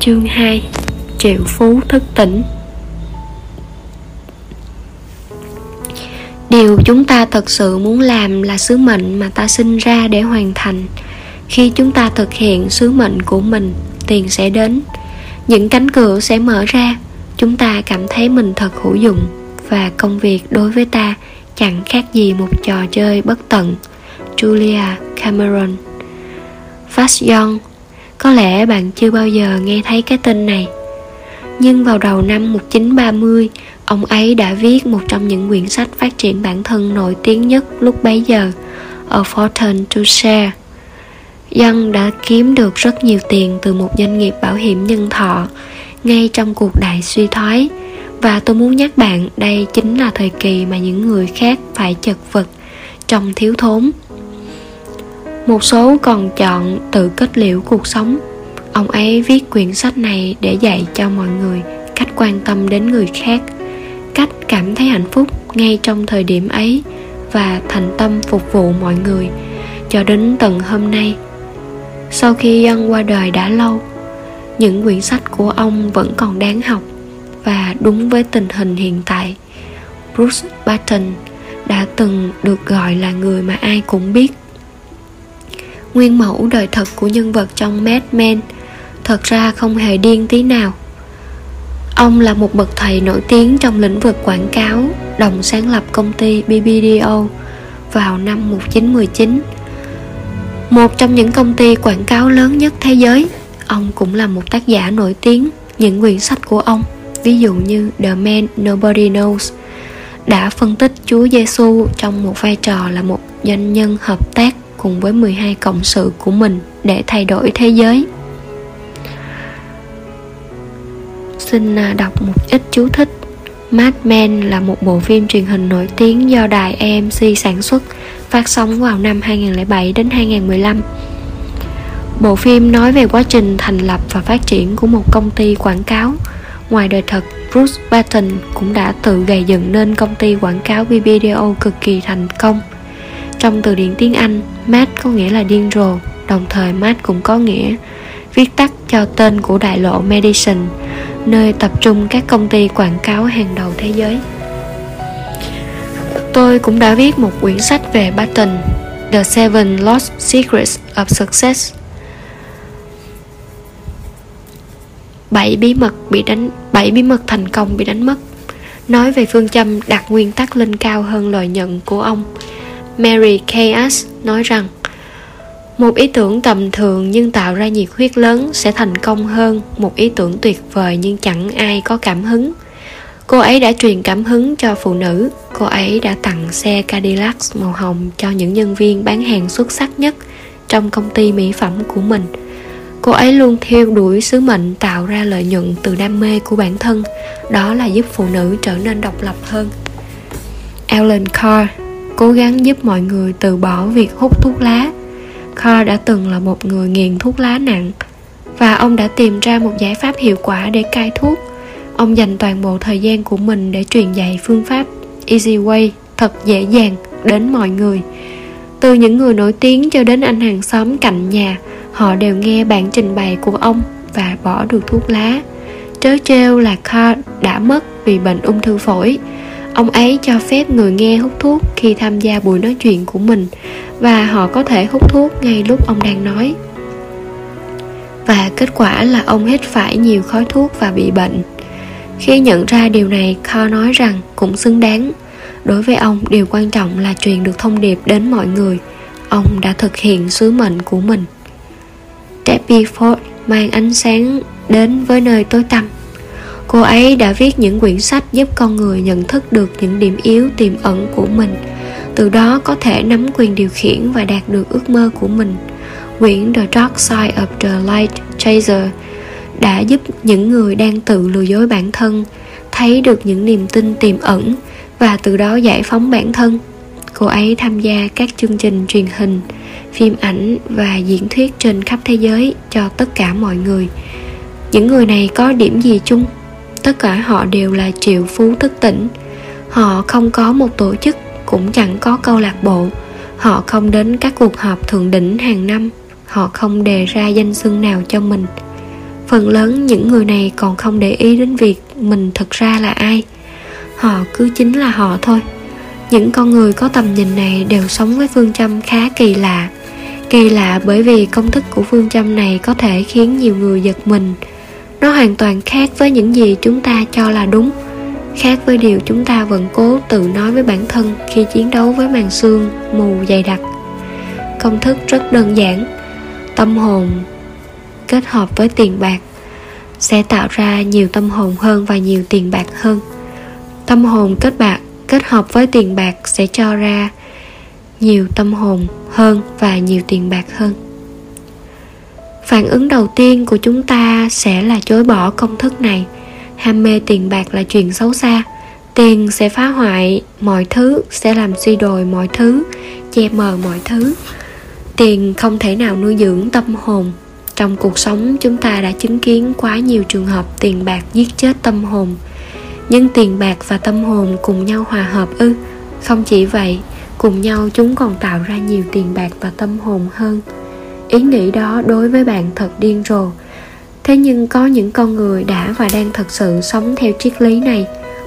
Chương 2 Triệu Phú thức tỉnh. Điều chúng ta thật sự muốn làm là sứ mệnh mà ta sinh ra để hoàn thành. Khi chúng ta thực hiện sứ mệnh của mình, tiền sẽ đến Những cánh cửa sẽ mở ra Chúng ta cảm thấy mình thật hữu dụng Và công việc đối với ta chẳng khác gì một trò chơi bất tận. Julia Cameron Fast Young có lẽ bạn chưa bao giờ nghe thấy cái tên này. Nhưng vào đầu năm 1930 Ông ấy đã viết một trong những quyển sách phát triển bản thân nổi tiếng nhất lúc bấy giờ A Fortune to Share. Dân đã kiếm được rất nhiều tiền từ một doanh nghiệp bảo hiểm nhân thọ ngay trong cuộc đại suy thoái. Và tôi muốn nhắc bạn, đây chính là thời kỳ mà những người khác phải chật vật trong thiếu thốn một số còn chọn tự kết liễu cuộc sống. Ông ấy viết quyển sách này để dạy cho mọi người cách quan tâm đến người khác, cách cảm thấy hạnh phúc ngay trong thời điểm ấy và thành tâm phục vụ mọi người cho đến tận hôm nay. Sau khi dân qua đời đã lâu, những quyển sách của ông vẫn còn đáng học và đúng với tình hình hiện tại. Bruce barton đã từng được gọi là người mà ai cũng biết nguyên mẫu đời thật của nhân vật trong Mad Men. Thật ra không hề điên tí nào. Ông là một bậc thầy nổi tiếng trong lĩnh vực quảng cáo, đồng sáng lập công ty BBDO vào năm 1919 một trong những công ty quảng cáo lớn nhất thế giới, ông cũng là một tác giả nổi tiếng những quyển sách của ông, ví dụ như The Man Nobody Knows, đã phân tích Chúa Giêsu trong một vai trò là một doanh nhân hợp tác cùng với 12 cộng sự của mình để thay đổi thế giới. Xin à, đọc một ít chú thích. Mad Men là một bộ phim truyền hình nổi tiếng do đài AMC sản xuất, phát sóng vào năm 2007 đến 2015. Bộ phim nói về quá trình thành lập và phát triển của một công ty quảng cáo. Ngoài đời thật, Bruce Patton cũng đã tự gây dựng nên công ty quảng cáo video cực kỳ thành công – trong từ điển tiếng Anh, mad có nghĩa là điên rồ, đồng thời mad cũng có nghĩa viết tắt cho tên của đại lộ Madison, nơi tập trung các công ty quảng cáo hàng đầu thế giới. Tôi cũng đã viết một quyển sách về Barton, The Seven Lost Secrets of Success. Bảy bí mật bị đánh bảy bí mật thành công bị đánh mất nói về phương châm đặt nguyên tắc lên cao hơn lời nhận của ông Mary K.S. nói rằng, một ý tưởng tầm thường nhưng tạo ra nhiệt huyết lớn sẽ thành công hơn một ý tưởng tuyệt vời nhưng chẳng ai có cảm hứng. Cô ấy đã truyền cảm hứng cho phụ nữ, cô ấy đã tặng xe cadillac màu hồng cho những nhân viên bán hàng xuất sắc nhất trong công ty mỹ phẩm của mình. Cô ấy luôn theo đuổi sứ mệnh tạo ra lợi nhuận từ đam mê của bản thân, đó là giúp phụ nữ trở nên độc lập hơn. Ellen Carr cố gắng giúp mọi người từ bỏ việc hút thuốc lá. Carl đã từng là một người nghiện thuốc lá nặng, và ông đã tìm ra một giải pháp hiệu quả để cai thuốc. Ông dành toàn bộ thời gian của mình để truyền dạy phương pháp easy way, thật dễ dàng, đến mọi người. Từ những người nổi tiếng cho đến anh hàng xóm cạnh nhà, họ đều nghe bản trình bày của ông và bỏ được thuốc lá. Trớ trêu là Carl đã mất vì bệnh ung thư phổi ông ấy cho phép người nghe hút thuốc khi tham gia buổi nói chuyện của mình, và họ có thể hút thuốc ngay lúc ông đang nói. Và kết quả là ông hít phải nhiều khói thuốc và bị bệnh. Khi nhận ra điều này, kho nói rằng cũng xứng đáng. Đối với ông, điều quan trọng là truyền được thông điệp đến mọi người. Ông đã thực hiện sứ mệnh của mình. Debbie Ford mang ánh sáng đến với nơi tối tăm cô ấy đã viết những quyển sách giúp con người nhận thức được những điểm yếu, tiềm ẩn của mình. Từ đó có thể nắm quyền điều khiển và đạt được ước mơ của mình. Quyển The Dark Side of the Light Chaser đã giúp những người đang tự lừa dối bản thân thấy được những niềm tin tiềm ẩn và từ đó giải phóng bản thân. Cô ấy tham gia các chương trình truyền hình, phim ảnh và diễn thuyết trên khắp thế giới cho tất cả mọi người. Những người này có điểm gì chung? Tất cả họ đều là triệu phú thức tỉnh. Họ không có một tổ chức, cũng chẳng có câu lạc bộ. Họ không đến các cuộc họp thượng đỉnh hàng năm. Họ không đề ra danh xưng nào cho mình. Phần lớn những người này còn không để ý đến việc mình thực ra là ai. Họ cứ chính là họ thôi. Những con người có tầm nhìn này đều sống với phương châm khá kỳ lạ. Kỳ lạ bởi vì công thức của phương châm này có thể khiến nhiều người giật mình nó hoàn toàn khác với những gì chúng ta cho là đúng, khác với điều chúng ta vẫn cố tự nói với bản thân khi chiến đấu với màn xương mù dày đặc. Công thức rất đơn giản, tâm hồn kết hợp với tiền bạc sẽ tạo ra nhiều tâm hồn hơn và nhiều tiền bạc hơn. Tâm hồn kết bạc, kết hợp với tiền bạc sẽ cho ra nhiều tâm hồn hơn và nhiều tiền bạc hơn phản ứng đầu tiên của chúng ta sẽ là chối bỏ công thức này. Ham mê tiền bạc là chuyện xấu xa. Tiền sẽ phá hoại mọi thứ, sẽ làm suy đồi mọi thứ, che mờ mọi thứ. Tiền không thể nào nuôi dưỡng tâm hồn. Trong cuộc sống, chúng ta đã chứng kiến quá nhiều trường hợp tiền bạc giết chết tâm hồn. Nhưng tiền bạc và tâm hồn cùng nhau hòa hợp ư? Không chỉ vậy, cùng nhau chúng còn tạo ra nhiều tiền bạc và tâm hồn hơn ý nghĩ đó đối với bạn thật điên rồ. Thế nhưng có những con người đã và đang thật sự sống theo triết lý này.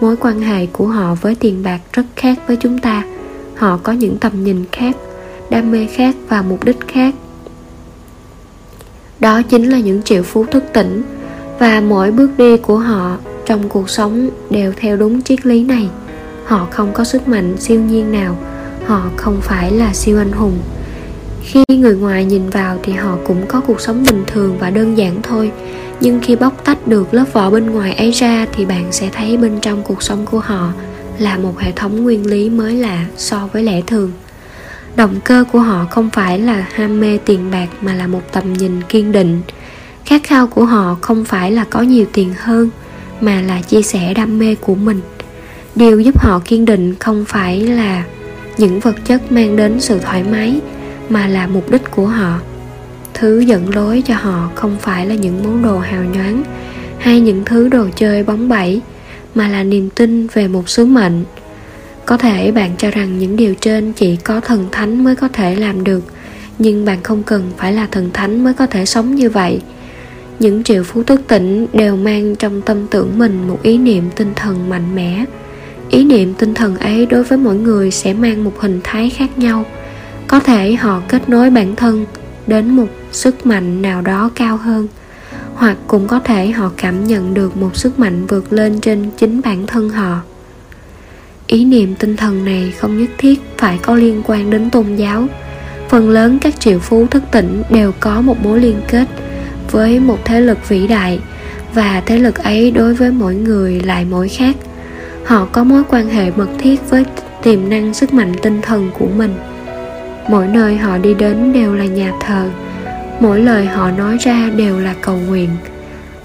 Mối quan hệ của họ với tiền bạc rất khác với chúng ta. Họ có những tầm nhìn khác, đam mê khác và mục đích khác. Đó chính là những triệu phú thức tỉnh và mỗi bước đi của họ trong cuộc sống đều theo đúng triết lý này. Họ không có sức mạnh siêu nhiên nào, họ không phải là siêu anh hùng khi người ngoài nhìn vào thì họ cũng có cuộc sống bình thường và đơn giản thôi. Nhưng khi bóc tách được lớp vỏ bên ngoài ấy ra thì bạn sẽ thấy bên trong cuộc sống của họ là một hệ thống nguyên lý mới lạ so với lẽ thường. Động cơ của họ không phải là ham mê tiền bạc mà là một tầm nhìn kiên định. Khát khao của họ không phải là có nhiều tiền hơn, mà là chia sẻ đam mê của mình. Điều giúp họ kiên định không phải là những vật chất mang đến sự thoải mái mà là mục đích của họ. Thứ dẫn lối cho họ không phải là những món đồ hào nhoáng hay những thứ đồ chơi bóng bẩy, mà là niềm tin về một sứ mệnh. Có thể bạn cho rằng những điều trên chỉ có thần thánh mới có thể làm được, nhưng bạn không cần phải là thần thánh mới có thể sống như vậy. Những triệu phú thức tỉnh đều mang trong tâm tưởng mình một ý niệm tinh thần mạnh mẽ. Ý niệm tinh thần ấy đối với mỗi người sẽ mang một hình thái khác nhau có thể họ kết nối bản thân đến một sức mạnh nào đó cao hơn, hoặc cũng có thể họ cảm nhận được một sức mạnh vượt lên trên chính bản thân họ. Ý niệm tinh thần này không nhất thiết phải có liên quan đến tôn giáo. Phần lớn các triệu phú thức tỉnh đều có một mối liên kết với một thế lực vĩ đại, và thế lực ấy đối với mỗi người lại mỗi khác. Họ có mối quan hệ mật thiết với tiềm năng sức mạnh tinh thần của mình mỗi nơi họ đi đến đều là nhà thờ. Mỗi lời họ nói ra đều là cầu nguyện.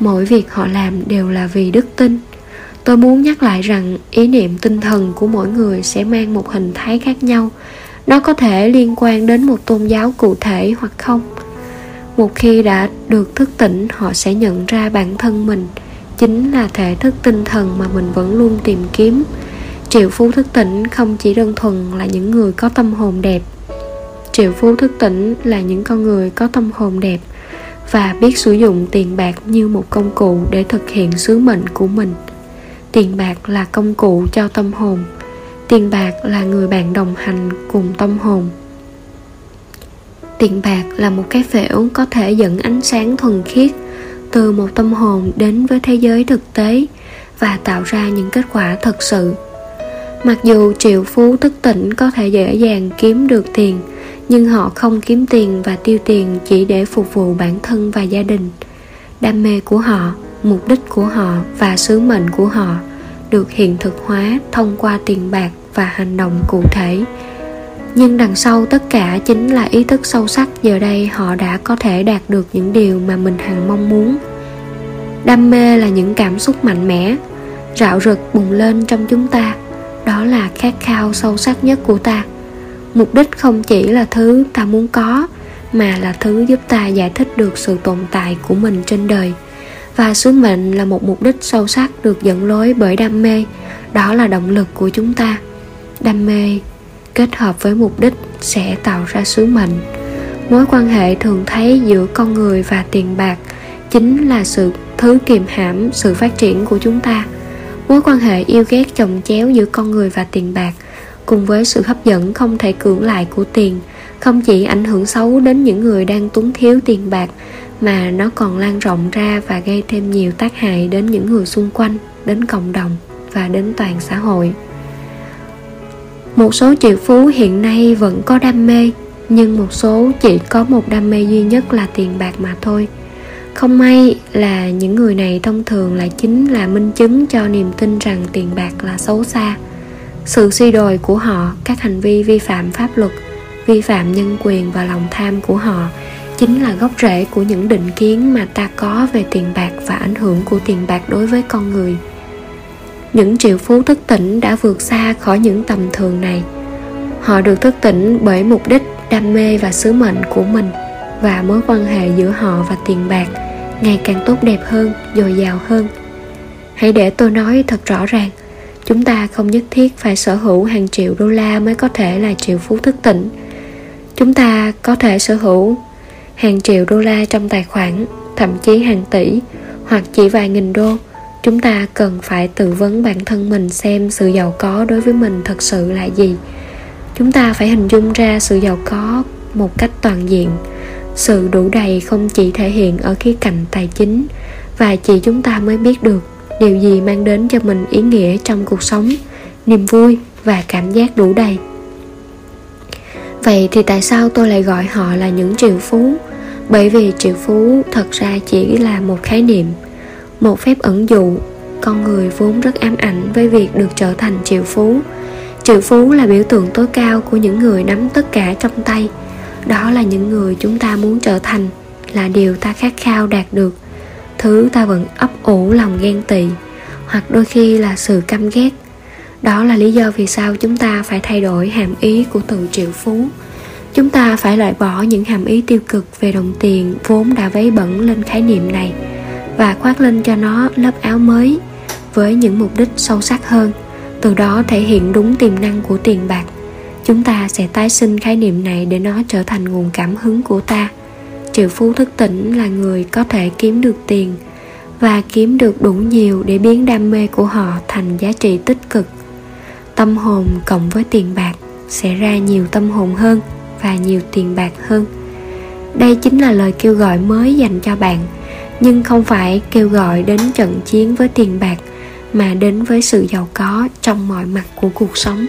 Mỗi việc họ làm đều là vì đức tin. Tôi muốn nhắc lại rằng ý niệm tinh thần của mỗi người sẽ mang một hình thái khác nhau. Nó có thể liên quan đến một tôn giáo cụ thể hoặc không. Một khi đã được thức tỉnh, họ sẽ nhận ra bản thân mình. Chính là thể thức tinh thần mà mình vẫn luôn tìm kiếm. Triệu phú thức tỉnh không chỉ đơn thuần là những người có tâm hồn đẹp triệu phú thức tỉnh là những con người có tâm hồn đẹp và biết sử dụng tiền bạc như một công cụ để thực hiện sứ mệnh của mình. Tiền bạc là công cụ cho tâm hồn, tiền bạc là người bạn đồng hành cùng tâm hồn. Tiền bạc là một cái phễu có thể dẫn ánh sáng thuần khiết từ một tâm hồn đến với thế giới thực tế và tạo ra những kết quả thật sự. Mặc dù triệu phú thức tỉnh có thể dễ dàng kiếm được tiền nhưng họ không kiếm tiền và tiêu tiền chỉ để phục vụ bản thân và gia đình. Đam mê của họ, mục đích của họ và sứ mệnh của họ được hiện thực hóa thông qua tiền bạc và hành động cụ thể. Nhưng đằng sau tất cả chính là ý thức sâu sắc giờ đây họ đã có thể đạt được những điều mà mình hằng mong muốn. Đam mê là những cảm xúc mạnh mẽ, rạo rực bùng lên trong chúng ta. Đó là khát khao sâu sắc nhất của ta mục đích không chỉ là thứ ta muốn có, mà là thứ giúp ta giải thích được sự tồn tại của mình trên đời. Và sứ mệnh là một mục đích sâu sắc được dẫn lối bởi đam mê. Đó là động lực của chúng ta. Đam mê kết hợp với mục đích sẽ tạo ra sứ mệnh. Mối quan hệ thường thấy giữa con người và tiền bạc chính là sự thứ kiềm hãm sự phát triển của chúng ta. Mối quan hệ yêu ghét chồng chéo giữa con người và tiền bạc cùng với sự hấp dẫn không thể cưỡng lại của tiền, không chỉ ảnh hưởng xấu đến những người đang túng thiếu tiền bạc, mà nó còn lan rộng ra và gây thêm nhiều tác hại đến những người xung quanh, đến cộng đồng và đến toàn xã hội. Một số triệu phú hiện nay vẫn có đam mê, nhưng một số chỉ có một đam mê duy nhất là tiền bạc mà thôi. Không may là những người này thông thường lại chính là minh chứng cho niềm tin rằng tiền bạc là xấu xa sự suy đồi của họ, các hành vi vi phạm pháp luật, vi phạm nhân quyền và lòng tham của họ chính là gốc rễ của những định kiến mà ta có về tiền bạc và ảnh hưởng của tiền bạc đối với con người. Những triệu phú thức tỉnh đã vượt xa khỏi những tầm thường này. Họ được thức tỉnh bởi mục đích, đam mê và sứ mệnh của mình và mối quan hệ giữa họ và tiền bạc ngày càng tốt đẹp hơn, dồi dào hơn. Hãy để tôi nói thật rõ ràng chúng ta không nhất thiết phải sở hữu hàng triệu đô la mới có thể là triệu phú thức tỉnh. Chúng ta có thể sở hữu hàng triệu đô la trong tài khoản, thậm chí hàng tỷ, hoặc chỉ vài nghìn đô. Chúng ta cần phải tự vấn bản thân mình xem sự giàu có đối với mình thật sự là gì. Chúng ta phải hình dung ra sự giàu có một cách toàn diện. Sự đủ đầy không chỉ thể hiện ở khía cạnh tài chính, và chỉ chúng ta mới biết được điều gì mang đến cho mình ý nghĩa trong cuộc sống, niềm vui và cảm giác đủ đầy? Vậy thì tại sao tôi lại gọi họ là những triệu phú? Bởi vì triệu phú thật ra chỉ là một khái niệm, một phép ẩn dụ. Con người vốn rất ám ảnh với việc được trở thành triệu phú. Triệu phú là biểu tượng tối cao của những người nắm tất cả trong tay. Đó là những người chúng ta muốn trở thành, là điều ta khát khao đạt được thứ ta vẫn ấp ủ lòng ghen tị, hoặc đôi khi là sự căm ghét. Đó là lý do vì sao chúng ta phải thay đổi hàm ý của từ triệu phú. Chúng ta phải loại bỏ những hàm ý tiêu cực về đồng tiền vốn đã vấy bẩn lên khái niệm này, và khoác lên cho nó lớp áo mới với những mục đích sâu sắc hơn, từ đó thể hiện đúng tiềm năng của tiền bạc. Chúng ta sẽ tái sinh khái niệm này để nó trở thành nguồn cảm hứng của ta triệu phú thức tỉnh là người có thể kiếm được tiền và kiếm được đủ nhiều để biến đam mê của họ thành giá trị tích cực. Tâm hồn cộng với tiền bạc sẽ ra nhiều tâm hồn hơn và nhiều tiền bạc hơn. Đây chính là lời kêu gọi mới dành cho bạn, nhưng không phải kêu gọi đến trận chiến với tiền bạc mà đến với sự giàu có trong mọi mặt của cuộc sống.